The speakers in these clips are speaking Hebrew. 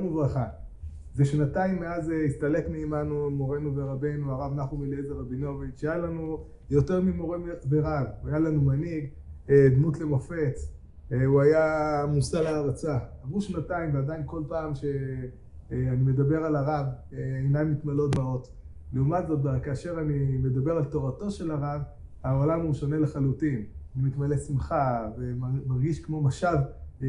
שלום וברכה. זה שנתיים מאז הסתלק מעמנו מורנו ורבנו הרב נחום אליעזר רבינוביץ', שהיה לנו יותר ממורה ורב, הוא היה לנו מנהיג, דמות למופת, הוא היה מושא להערצה. עברו שנתיים ועדיין כל פעם שאני מדבר על הרב, עיניים מתמלאות דמעות. לעומת זאת, כאשר אני מדבר על תורתו של הרב, העולם הוא שונה לחלוטין. הוא מתמלא שמחה ומרגיש כמו משב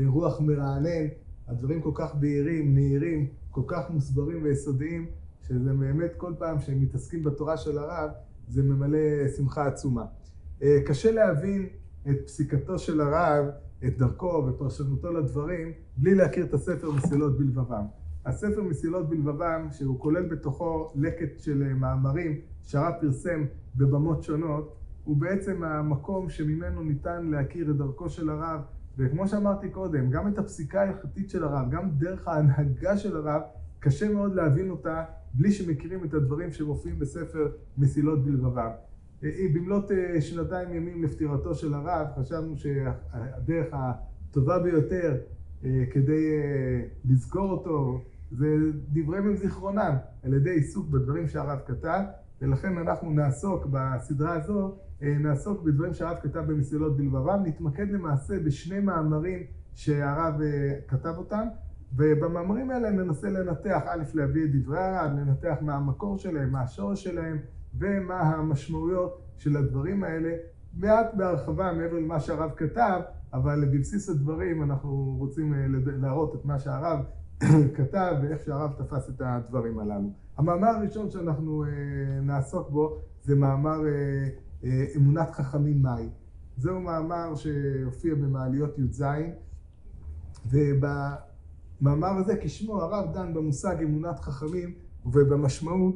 רוח מרענן. הדברים כל כך בהירים, נהירים, כל כך מוסברים ויסודיים, שזה באמת כל פעם שהם מתעסקים בתורה של הרב, זה ממלא שמחה עצומה. קשה להבין את פסיקתו של הרב, את דרכו ופרשנותו לדברים, בלי להכיר את הספר מסילות בלבבם. הספר מסילות בלבבם, שהוא כולל בתוכו לקט של מאמרים שהרב פרסם בבמות שונות, הוא בעצם המקום שממנו ניתן להכיר את דרכו של הרב, וכמו שאמרתי קודם, גם את הפסיקה ההלכתית של הרב, גם דרך ההנהגה של הרב, קשה מאוד להבין אותה בלי שמכירים את הדברים שמופיעים בספר מסילות בלבבם. במלאת שנתיים ימים לפטירתו של הרב, חשבנו שהדרך הטובה ביותר כדי לזכור אותו זה דברי מזיכרונם, על ידי עיסוק בדברים שהרב כתב, ולכן אנחנו נעסוק בסדרה הזו, נעסוק בדברים שהרב כתב במסילות בלבבם, נתמקד למעשה בשני מאמרים שהרב כתב אותם, ובמאמרים האלה ננסה לנתח, א', להביא את דברי הרב, לנתח מה המקור שלהם, מה השורש שלהם, ומה המשמעויות של הדברים האלה, מעט בהרחבה מעבר למה שהרב כתב, אבל בבסיס הדברים אנחנו רוצים להראות את מה שהרב כתב ואיך שהרב תפס את הדברים הללו. המאמר הראשון שאנחנו נעסוק בו זה מאמר אמונת חכמים מהי. זהו מאמר שהופיע במעליות י"ז, ובמאמר הזה כשמו הרב דן במושג אמונת חכמים ובמשמעות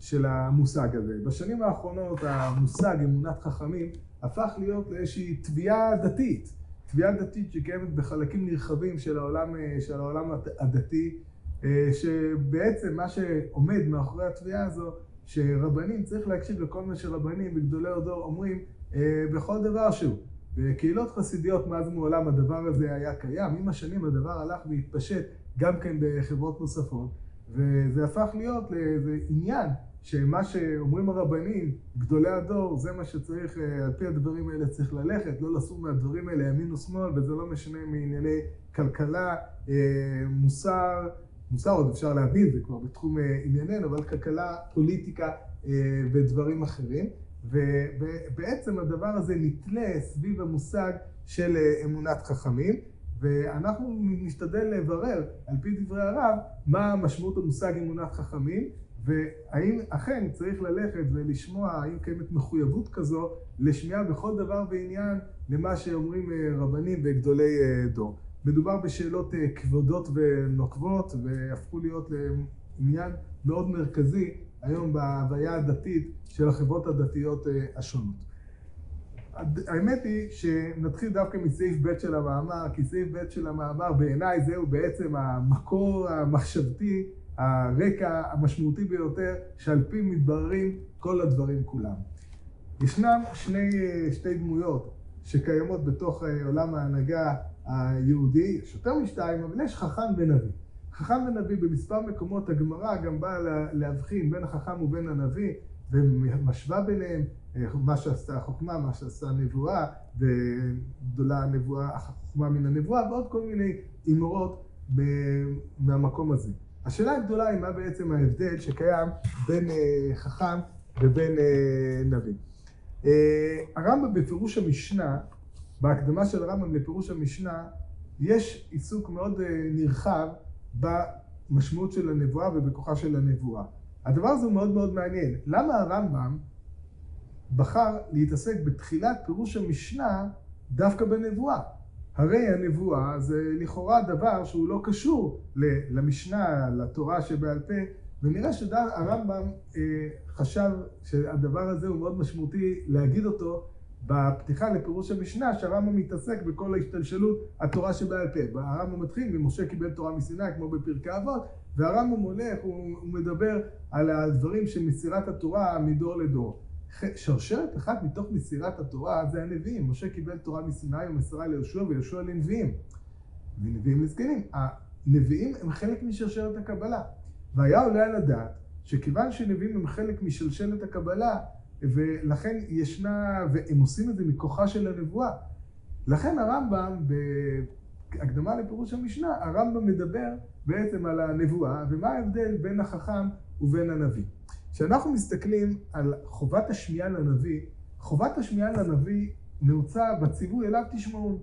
של המושג הזה. בשנים האחרונות המושג אמונת חכמים הפך להיות לאיזושהי תביעה דתית, תביעה דתית שקיימת בחלקים נרחבים של העולם, של העולם הדתי, שבעצם מה שעומד מאחורי התביעה הזו, שרבנים, צריך להקשיב לכל מה שרבנים וגדולי הדור אומרים בכל דבר שהוא. בקהילות חסידיות מאז ומעולם הדבר הזה היה קיים, עם השנים הדבר הלך והתפשט גם כן בחברות נוספות, וזה הפך להיות לאיזה עניין שמה שאומרים הרבנים, גדולי הדור, זה מה שצריך, על פי הדברים האלה צריך ללכת, לא לסור מהדברים האלה ימין ושמאל, וזה לא משנה מענייני כלכלה, מוסר, מוסר עוד אפשר להבין, זה כבר בתחום ענייננו, אבל כלכלה, פוליטיקה ודברים אחרים. ובעצם הדבר הזה נתלה סביב המושג של אמונת חכמים, ואנחנו נשתדל לברר, על פי דברי הרב, מה משמעות המושג אמונת חכמים, והאם אכן צריך ללכת ולשמוע, האם קיימת מחויבות כזו לשמיעה בכל דבר ועניין למה שאומרים רבנים וגדולי דור. מדובר בשאלות כבודות ונוקבות, והפכו להיות לעניין מאוד מרכזי היום בהוויה הדתית של החברות הדתיות השונות. האמת היא שנתחיל דווקא מסעיף ב' של המאמר, כי סעיף ב' של המאמר בעיניי זהו בעצם המקור המחשבתי, הרקע המשמעותי ביותר, שעל פי מתבררים כל הדברים כולם. ישנם שני, שתי דמויות שקיימות בתוך עולם ההנהגה היהודי, יש יותר משתיים, אבל יש חכם ונביא. חכם ונביא במספר מקומות הגמרא גם באה להבחין בין החכם ובין הנביא, ומשווה ביניהם מה שעשתה החוכמה, מה שעשתה הנבואה, וגדולה הנבואה, החוכמה מן הנבואה, ועוד כל מיני אמרות מהמקום הזה. השאלה הגדולה היא מה בעצם ההבדל שקיים בין חכם ובין נביא. הרמב"ם בפירוש המשנה, בהקדמה של הרמב"ם לפירוש המשנה, יש עיסוק מאוד נרחב במשמעות של הנבואה ובכוחה של הנבואה. הדבר הזה הוא מאוד מאוד מעניין. למה הרמב"ם בחר להתעסק בתחילת פירוש המשנה דווקא בנבואה? הרי הנבואה זה לכאורה דבר שהוא לא קשור למשנה, לתורה שבעל פה, ונראה שהרמב"ם חשב שהדבר הזה הוא מאוד משמעותי להגיד אותו בפתיחה לפירוש המשנה, שהרמב"ם מתעסק בכל ההשתלשלות התורה שבעל פה. הרמב"ם מתחיל ממשה קיבל תורה מסיני כמו בפרקי אבות, והרמב"ם הולך, הוא מדבר על הדברים של מסירת התורה מדור לדור. שרשרת אחת מתוך מסירת התורה זה הנביאים. משה קיבל תורה מסיני ומסרה ליהושע ויהושע לנביאים. ונביאים לזקנים. נביאים הם חלק משרשרת הקבלה. והיה עולה על הדעת שכיוון שנביאים הם חלק משלשלת הקבלה, ולכן ישנה, והם עושים את זה מכוחה של הנבואה. לכן הרמב"ם, בהקדמה לפירוש המשנה, הרמב"ם מדבר בעצם על הנבואה, ומה ההבדל בין החכם ובין הנביא. כשאנחנו מסתכלים על חובת השמיעה לנביא, חובת השמיעה לנביא נעוצה בציווי אליו תשמעון.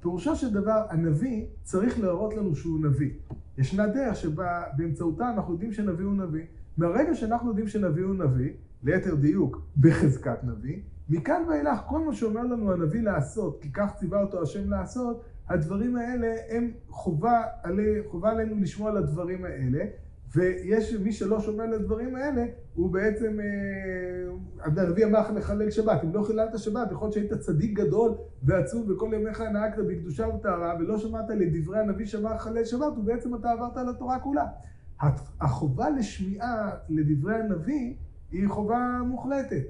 פירושו של דבר, הנביא צריך להראות לנו שהוא נביא. ישנה דרך שבה באמצעותה אנחנו יודעים שנביא הוא נביא. מהרגע שאנחנו יודעים שנביא הוא נביא, ליתר דיוק בחזקת נביא, מכאן ואילך כל מה שאומר לנו הנביא לעשות, כי כך ציווה אותו השם לעשות, הדברים האלה הם חובה, עלי, חובה עלינו לשמוע על הדברים האלה, ויש מי שלא שומע לדברים האלה, הוא בעצם, אה, הנביא אמר לחלל שבת, אם לא חיללת שבת, יכול להיות שהיית צדיק גדול ועצוב וכל ימיך נהגת בקדושה וטהרה ולא שמעת לדברי הנביא שאמר לחלל שבת, ובעצם אתה עברת על התורה כולה. החובה לשמיעה לדברי הנביא היא חובה מוחלטת,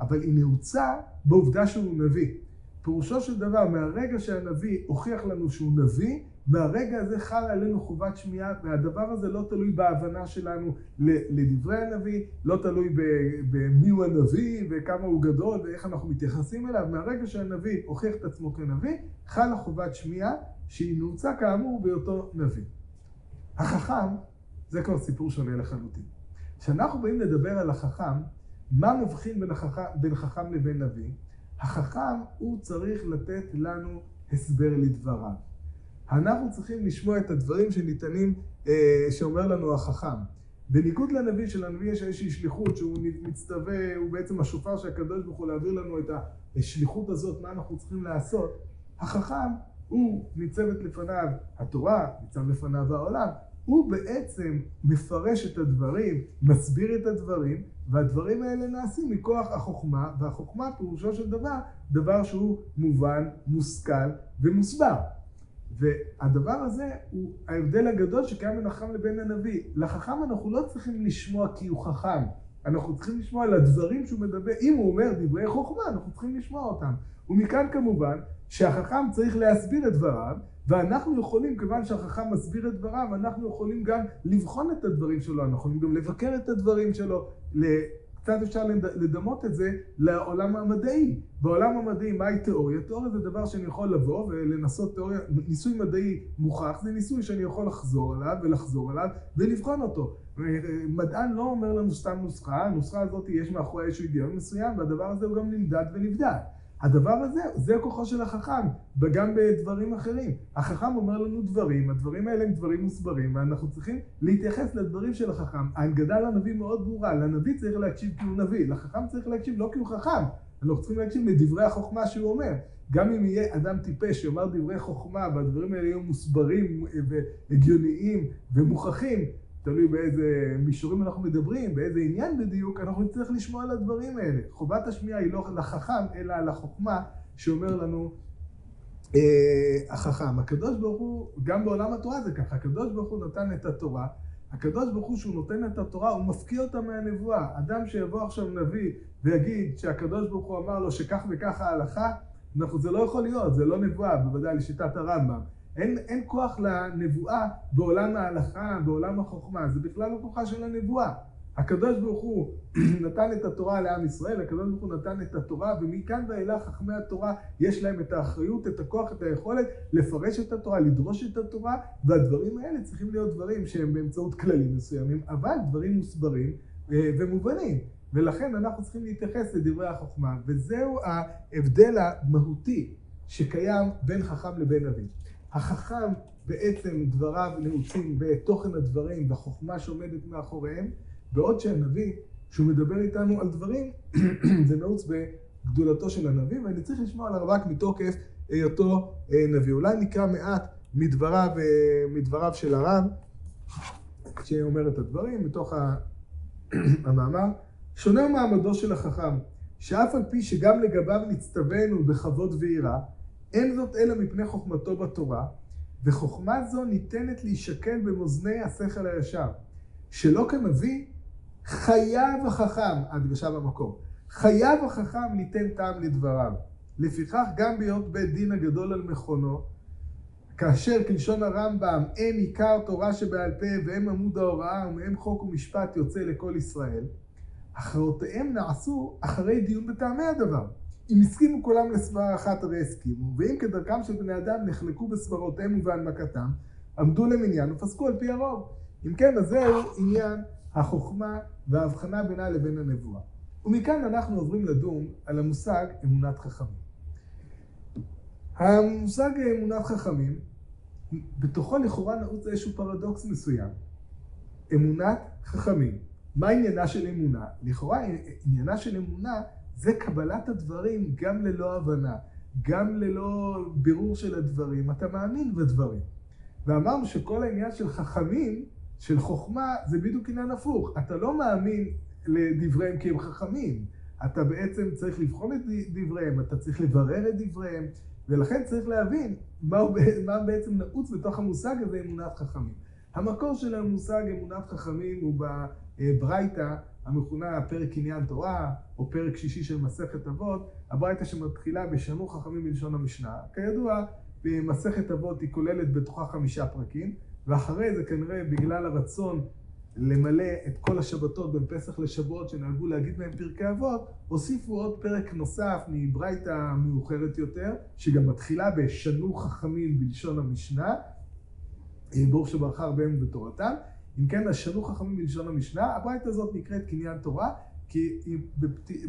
אבל היא נעוצה בעובדה שהוא נביא. פירושו של דבר, מהרגע שהנביא הוכיח לנו שהוא נביא, מהרגע הזה חל עלינו חובת שמיעה, והדבר הזה לא תלוי בהבנה שלנו לדברי הנביא, לא תלוי במי הוא הנביא וכמה הוא גדול ואיך אנחנו מתייחסים אליו. מהרגע שהנביא הוכיח את עצמו כנביא, חלה חובת שמיעה שהיא נעוצה כאמור באותו נביא. החכם, זה כבר סיפור שונה לחלוטין. כשאנחנו באים לדבר על החכם, מה מבחין בין, החכם, בין חכם לבין נביא? החכם הוא צריך לתת לנו הסבר לדבריו. אנחנו צריכים לשמוע את הדברים שניתנים, אה, שאומר לנו החכם. בניגוד לנביא, שלנביא יש איזושהי שליחות שהוא מצטווה, הוא בעצם השופר של הקדוש ברוך הוא להעביר לנו את השליחות הזאת, מה אנחנו צריכים לעשות. החכם הוא ניצבת לפניו התורה, ניצב לפניו העולם, הוא בעצם מפרש את הדברים, מסביר את הדברים, והדברים האלה נעשים מכוח החוכמה, והחוכמה פירושו של דבר, דבר שהוא מובן, מושכל ומוסבר. והדבר הזה הוא ההבדל הגדול שקיים בין החכם לבין הנביא. לחכם אנחנו לא צריכים לשמוע כי הוא חכם, אנחנו צריכים לשמוע על הדברים שהוא מדבר. אם הוא אומר דברי חוכמה, אנחנו צריכים לשמוע אותם. ומכאן כמובן שהחכם צריך להסביר את דבריו, ואנחנו יכולים, כיוון שהחכם מסביר את דבריו, אנחנו יכולים גם לבחון את הדברים שלו, אנחנו יכולים גם לבקר את הדברים שלו, קצת אפשר לדמות את זה לעולם המדעי. בעולם המדעי, מהי תיאוריה? תיאוריה זה דבר שאני יכול לבוא ולנסות תיאוריה, ניסוי מדעי מוכח, זה ניסוי שאני יכול לחזור עליו ולחזור עליו ולבחון אותו. מדען לא אומר לנו סתם נוסחה, הנוסחה הזאת יש מאחורי איזשהו היגיון מסוים, והדבר הזה הוא גם נמדד ונבדק. הדבר הזה, זה כוחו של החכם, וגם בדברים אחרים. החכם אומר לנו דברים, הדברים האלה הם דברים מוסברים, ואנחנו צריכים להתייחס לדברים של החכם. ההנגדה לנביא מאוד ברורה, לנביא צריך להקשיב כי הוא נביא, לחכם צריך להקשיב לא כי הוא חכם, אנחנו צריכים להקשיב לדברי החוכמה שהוא אומר. גם אם יהיה אדם טיפש שיאמר דברי חוכמה, והדברים האלה יהיו מוסברים והגיוניים ומוכחים, תלוי באיזה מישורים אנחנו מדברים, באיזה עניין בדיוק, אנחנו נצטרך לשמוע על הדברים האלה. חובת השמיעה היא לא לחכם, אלא על החוכמה שאומר לנו אה, החכם. הקדוש ברוך הוא, גם בעולם התורה זה ככה, הקדוש ברוך הוא נתן את התורה, הקדוש ברוך הוא שהוא נותן את התורה, הוא מפקיע אותה מהנבואה. אדם שיבוא עכשיו נביא ויגיד שהקדוש ברוך הוא אמר לו שכך וכך ההלכה, אנחנו, זה לא יכול להיות, זה לא נבואה, בוודאי לשיטת הרמב"ם. אין, אין כוח לנבואה בעולם ההלכה, בעולם החוכמה, זה בכלל לא כוחה של הנבואה. הקדוש ברוך הוא נתן את התורה לעם ישראל, הקדוש ברוך הוא נתן את התורה, ומכאן ואילך חכמי התורה יש להם את האחריות, את הכוח, את היכולת לפרש את התורה, לדרוש את התורה, והדברים האלה צריכים להיות דברים שהם באמצעות כללים מסוימים, אבל דברים מוסברים אה, ומובנים. ולכן אנחנו צריכים להתייחס לדברי החוכמה, וזהו ההבדל המהותי שקיים בין חכם לבין נביא. החכם בעצם דבריו נעוצים בתוכן הדברים והחוכמה שעומדת מאחוריהם, בעוד שהנביא, שהוא מדבר איתנו על דברים, זה נעוץ בגדולתו של הנביא, ואני צריך לשמוע עליו רק מתוקף היותו אה, נביא. אולי נקרא מעט מדבריו, אה, מדבריו של הרב, שאומר את הדברים, מתוך המאמר. שונה מעמדו של החכם, שאף על פי שגם לגביו נצטווינו בכבוד ויראה, אין זאת אלא מפני חוכמתו בתורה, וחוכמה זו ניתנת להישקל במאזני השכל הישר. שלא כנביא, חייב החכם, הדגשה במקום, חייב החכם ליתן טעם לדבריו. לפיכך גם בהיות בית דין הגדול על מכונו, כאשר כלשון הרמב"ם הם עיקר תורה שבעל פה והם עמוד ההוראה ומהם חוק ומשפט יוצא לכל ישראל, הכרעותיהם נעשו אחרי דיון בטעמי הדבר. אם הסכימו כולם לסברה אחת הרי הסכימו, ואם כדרכם של בני אדם נחלקו בסברותיהם ובהנמקתם, עמדו למניין ופסקו על פי הרוב. אם כן, אז זהו עניין החוכמה וההבחנה בינה לבין הנבואה. ומכאן אנחנו עוברים לדון על המושג אמונת חכמים. המושג אמונת חכמים, בתוכו לכאורה נעוץ איזשהו פרדוקס מסוים. אמונת חכמים. מה עניינה של אמונה? לכאורה עניינה של אמונה זה קבלת הדברים גם ללא הבנה, גם ללא בירור של הדברים. אתה מאמין בדברים. ואמרנו שכל העניין של חכמים, של חוכמה, זה בדיוק עניין הפוך. אתה לא מאמין לדבריהם כי הם חכמים. אתה בעצם צריך לבחון את דבריהם, אתה צריך לברר את דבריהם, ולכן צריך להבין מה, הוא, מה בעצם נעוץ בתוך המושג הזה אמונת חכמים. המקור של המושג אמונת חכמים הוא בברייתא המכונה פרק עניין תורה, או פרק שישי של מסכת אבות, הברייתא שמתחילה בשנו חכמים בלשון המשנה. כידוע, מסכת אבות היא כוללת בתוכה חמישה פרקים, ואחרי זה כנראה בגלל הרצון למלא את כל השבתות בין פסח לשבועות שנהגו להגיד בהם פרקי אבות, הוסיפו עוד פרק נוסף מברייתא מאוחרת יותר, שגם מתחילה בשנו חכמים בלשון המשנה, ברוך שברך רביהם בתורתם. אם כן, השנו חכמים בלשון המשנה, הברייתא הזאת נקראת קניין תורה, כי היא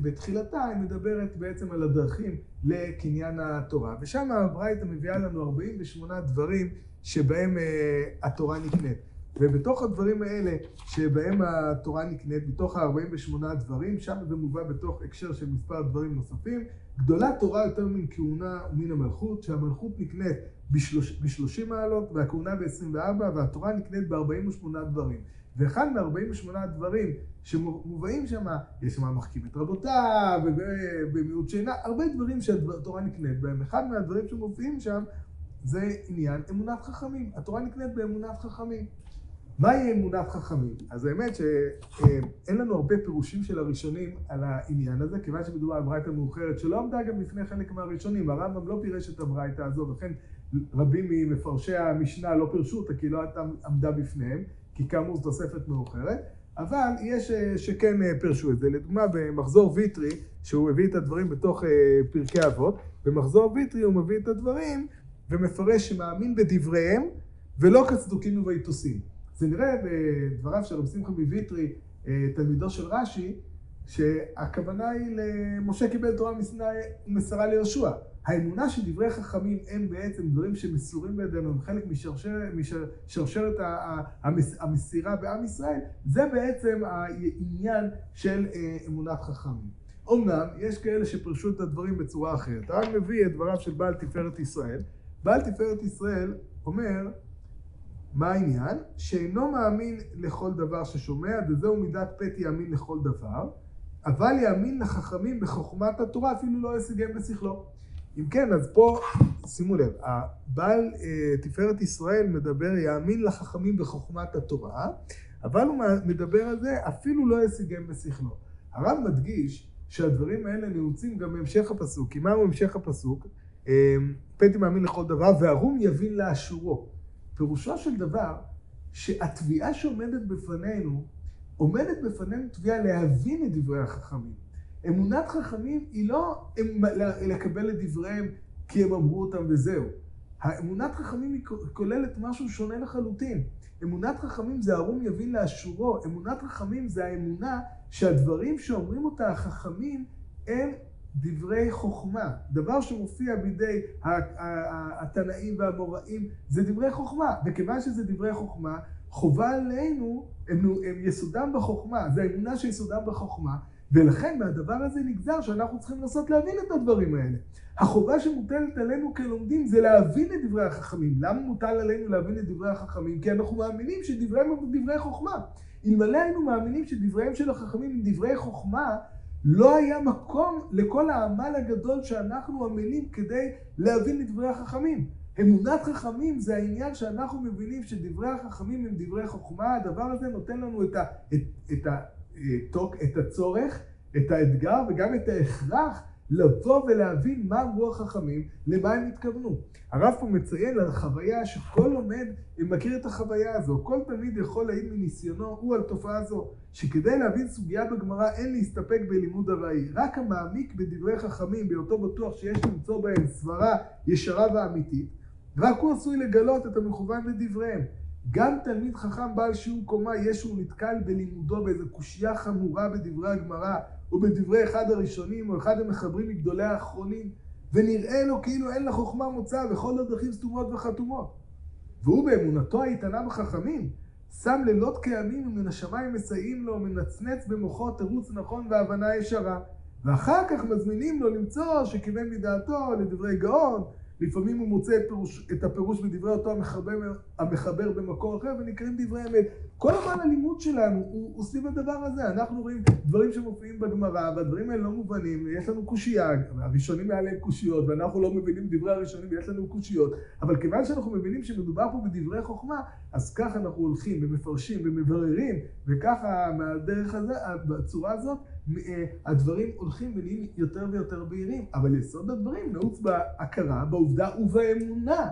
בתחילתה היא מדברת בעצם על הדרכים לקניין התורה. ושם הברייתא מביאה לנו 48 דברים שבהם אה, התורה נקנית. ובתוך הדברים האלה שבהם התורה נקנית, בתוך ה-48 דברים, שם זה מובא בתוך הקשר של מספר דברים נוספים. גדולה תורה יותר מן כהונה ומן המלכות, שהמלכות נקנית ב-30 מעלות והכהונה ב-24 והתורה נקנית ב-48 דברים. ואחד מ-48 דברים שמובאים שם, יש שם מחכים את רבותיו, ובמיעוט שינה, הרבה דברים שהתורה נקנית בהם. אחד מהדברים שמופיעים שם זה עניין אמונת חכמים. התורה נקנית באמונת חכמים. מהי אמונת חכמים? אז האמת שאין לנו הרבה פירושים של הראשונים על העניין הזה, כיוון שמדובר על ברייתא מאוחרת שלא עמדה גם לפני חלק מהראשונים, הרמב"ם לא פירש את הברייתא הזו, וכן רבים ממפרשי המשנה לא פירשו אותה כי לא עמדה בפניהם, כי כאמור זו תוספת מאוחרת, אבל יש שכן פירשו את זה. לדוגמה במחזור ויטרי, שהוא הביא את הדברים בתוך פרקי אבות, במחזור ויטרי הוא מביא את הדברים ומפרש שמאמין בדבריהם ולא כצדוקים וביתוסים. זה נראה בדבריו של רב שמחה מוויטרי, אה, תלמידו של רש"י, שהכוונה היא למשה קיבל תורה מסיני ומסרה ליהושע. האמונה שדברי חכמים הם בעצם דברים שמסורים בידינו, הם חלק משרשרת, משרשרת המסירה בעם ישראל, זה בעצם העניין של אה, אמונת חכמים. אמנם, יש כאלה שפרשו את הדברים בצורה אחרת. הרב מביא את דבריו של בעל תפארת ישראל. בעל תפארת ישראל אומר מה העניין? שאינו מאמין לכל דבר ששומע, וזהו מידת פת יאמין לכל דבר, אבל יאמין לחכמים בחוכמת התורה, אפילו לא ישיגם בשכלו. אם כן, אז פה, שימו לב, הבעל אה, תפארת ישראל מדבר, יאמין לחכמים בחוכמת התורה, אבל הוא מדבר על זה, אפילו לא ישיגם בשכלו. הרב מדגיש שהדברים האלה נעוצים גם בהמשך הפסוק. כי מהו המשך הפסוק? אה, פתי מאמין לכל דבר, והרום יבין לאשורו. פירושו של דבר שהתביעה שעומדת בפנינו, עומדת בפנינו תביעה להבין את דברי החכמים. אמונת חכמים היא לא לקבל את דבריהם כי הם אמרו אותם וזהו. האמונת חכמים היא כוללת משהו שונה לחלוטין. אמונת חכמים זה הרום יבין לאשורו. אמונת חכמים זה האמונה שהדברים שאומרים אותה החכמים הם דברי חוכמה, דבר שמופיע בידי התנאים והמוראים, זה דברי חוכמה, וכיוון שזה דברי חוכמה, חובה עלינו, הם, הם יסודם בחוכמה, זה האמונה שיסודם בחוכמה, ולכן מהדבר הזה נגזר שאנחנו צריכים לנסות להבין את הדברים האלה. החובה שמוטלת עלינו כלומדים זה להבין את דברי החכמים. למה מוטל עלינו להבין את דברי החכמים? כי אנחנו מאמינים שדבריהם הם דברי חוכמה. אלמלא היינו מאמינים שדבריהם של החכמים הם דברי חוכמה, לא היה מקום לכל העמל הגדול שאנחנו עמלים כדי להבין את דברי החכמים. אמונת חכמים זה העניין שאנחנו מבינים שדברי החכמים הם דברי חוכמה, הדבר הזה נותן לנו את, ה, את, את, ה, את הצורך, את האתגר וגם את ההכרח לבוא ולהבין מה אמרו החכמים, למה הם התכוונו. הרב פה מציין על חוויה שכל לומד מכיר את החוויה הזו. כל תלמיד יכול להעיד מניסיונו הוא על תופעה זו, שכדי להבין סוגיה בגמרא אין להסתפק בלימוד ארעי. רק המעמיק בדברי חכמים, בהיותו בטוח שיש למצוא בהם סברה ישרה ואמיתית, רק הוא עשוי לגלות את המכוון בדבריהם. גם תלמיד חכם בעל שיעור קומה, יש שהוא נתקל בלימודו באיזו קושייה חמורה בדברי הגמרא, או בדברי אחד הראשונים, או אחד המחברים מגדולי האחרונים, ונראה לו כאילו אין לחוכמה מוצא, וכל הדרכים סתומות וחתומות. והוא באמונתו האיתנה בחכמים, שם לילות כימים ומן השמיים מסייעים לו, מנצנץ במוחו תירוץ נכון והבנה ישרה. ואחר כך מזמינים לו למצוא שכיוון מדעתו לדברי גאון, לפעמים הוא מוצא פירוש, את הפירוש בדברי אותו המחבר, המחבר במקור אחר ונקראים דברי אמת. כל הזמן הלימוד שלנו הוא, הוא סביב הדבר הזה. אנחנו רואים דברים שמופיעים בגמרא והדברים האלה לא מובנים, יש לנו קושייה, הראשונים היה להם קושיות ואנחנו לא מבינים דברי הראשונים ויש לנו קושיות, אבל כיוון שאנחנו מבינים שמדובר פה בדברי חוכמה, אז ככה אנחנו הולכים ומפרשים ומבררים וככה מהדרך הזה, בצורה הזאת הדברים הולכים ונהיים יותר ויותר בהירים, אבל יסוד הדברים נעוץ בהכרה, בעובדה ובאמונה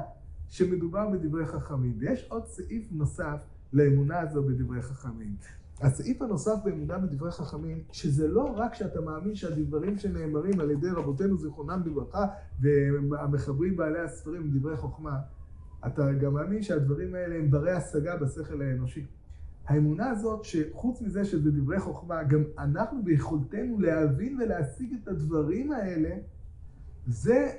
שמדובר בדברי חכמים. ויש עוד סעיף נוסף לאמונה הזו בדברי חכמים. הסעיף הנוסף באמונה בדברי חכמים, שזה לא רק שאתה מאמין שהדברים שנאמרים על ידי רבותינו זיכרונם לברכה והמחברים בעלי הספרים הם דברי חוכמה, אתה גם מאמין שהדברים האלה הם ברי השגה בשכל האנושי. האמונה הזאת שחוץ מזה שזה דברי חוכמה, גם אנחנו ביכולתנו להבין ולהשיג את הדברים האלה, זה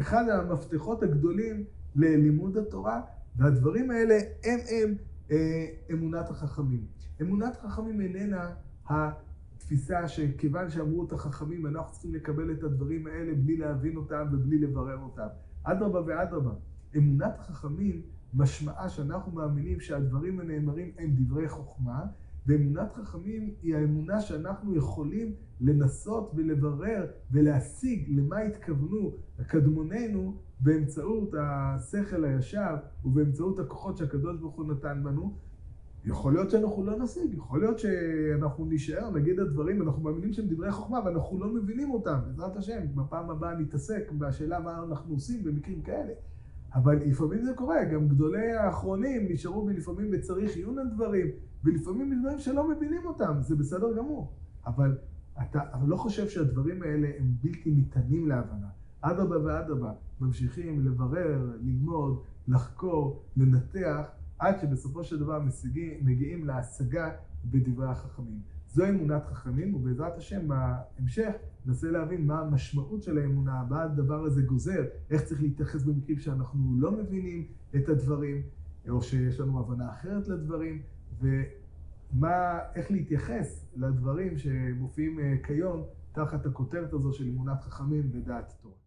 אחד המפתחות הגדולים ללימוד התורה, והדברים האלה הם הם אה, אמונת החכמים. אמונת החכמים איננה התפיסה שכיוון שאמרו את החכמים, אנחנו צריכים לקבל את הדברים האלה בלי להבין אותם ובלי לברר אותם. אדרבה ואדרבה. אמונת החכמים משמעה שאנחנו מאמינים שהדברים הנאמרים הם דברי חוכמה, ואמונת חכמים היא האמונה שאנחנו יכולים לנסות ולברר ולהשיג למה התכוונו קדמונינו באמצעות השכל הישר ובאמצעות הכוחות שהקדוש ברוך הוא נתן בנו. יכול להיות שאנחנו לא נשיג, יכול להיות שאנחנו נישאר, נגיד הדברים, אנחנו מאמינים שהם דברי חוכמה ואנחנו לא מבינים אותם, בעזרת השם, בפעם הבאה נתעסק בשאלה מה אנחנו עושים במקרים כאלה. אבל לפעמים זה קורה, גם גדולי האחרונים נשארו לפעמים בצריך עיון על דברים, ולפעמים דברים שלא מבינים אותם, זה בסדר גמור. אבל אתה אבל לא חושב שהדברים האלה הם בלתי ניתנים להבנה. אדרבה ואדרבה, ממשיכים לברר, ללמוד, לחקור, לנתח, עד שבסופו של דבר משיגים, מגיעים להשגה בדברי החכמים. זו אמונת חכמים, ובעזרת השם בהמשך ננסה להבין מה המשמעות של האמונה, מה הדבר הזה גוזר, איך צריך להתייחס במקרים שאנחנו לא מבינים את הדברים, או שיש לנו הבנה אחרת לדברים, ואיך להתייחס לדברים שמופיעים אה, כיום תחת הכותרת הזו של אמונת חכמים ודעת תורה.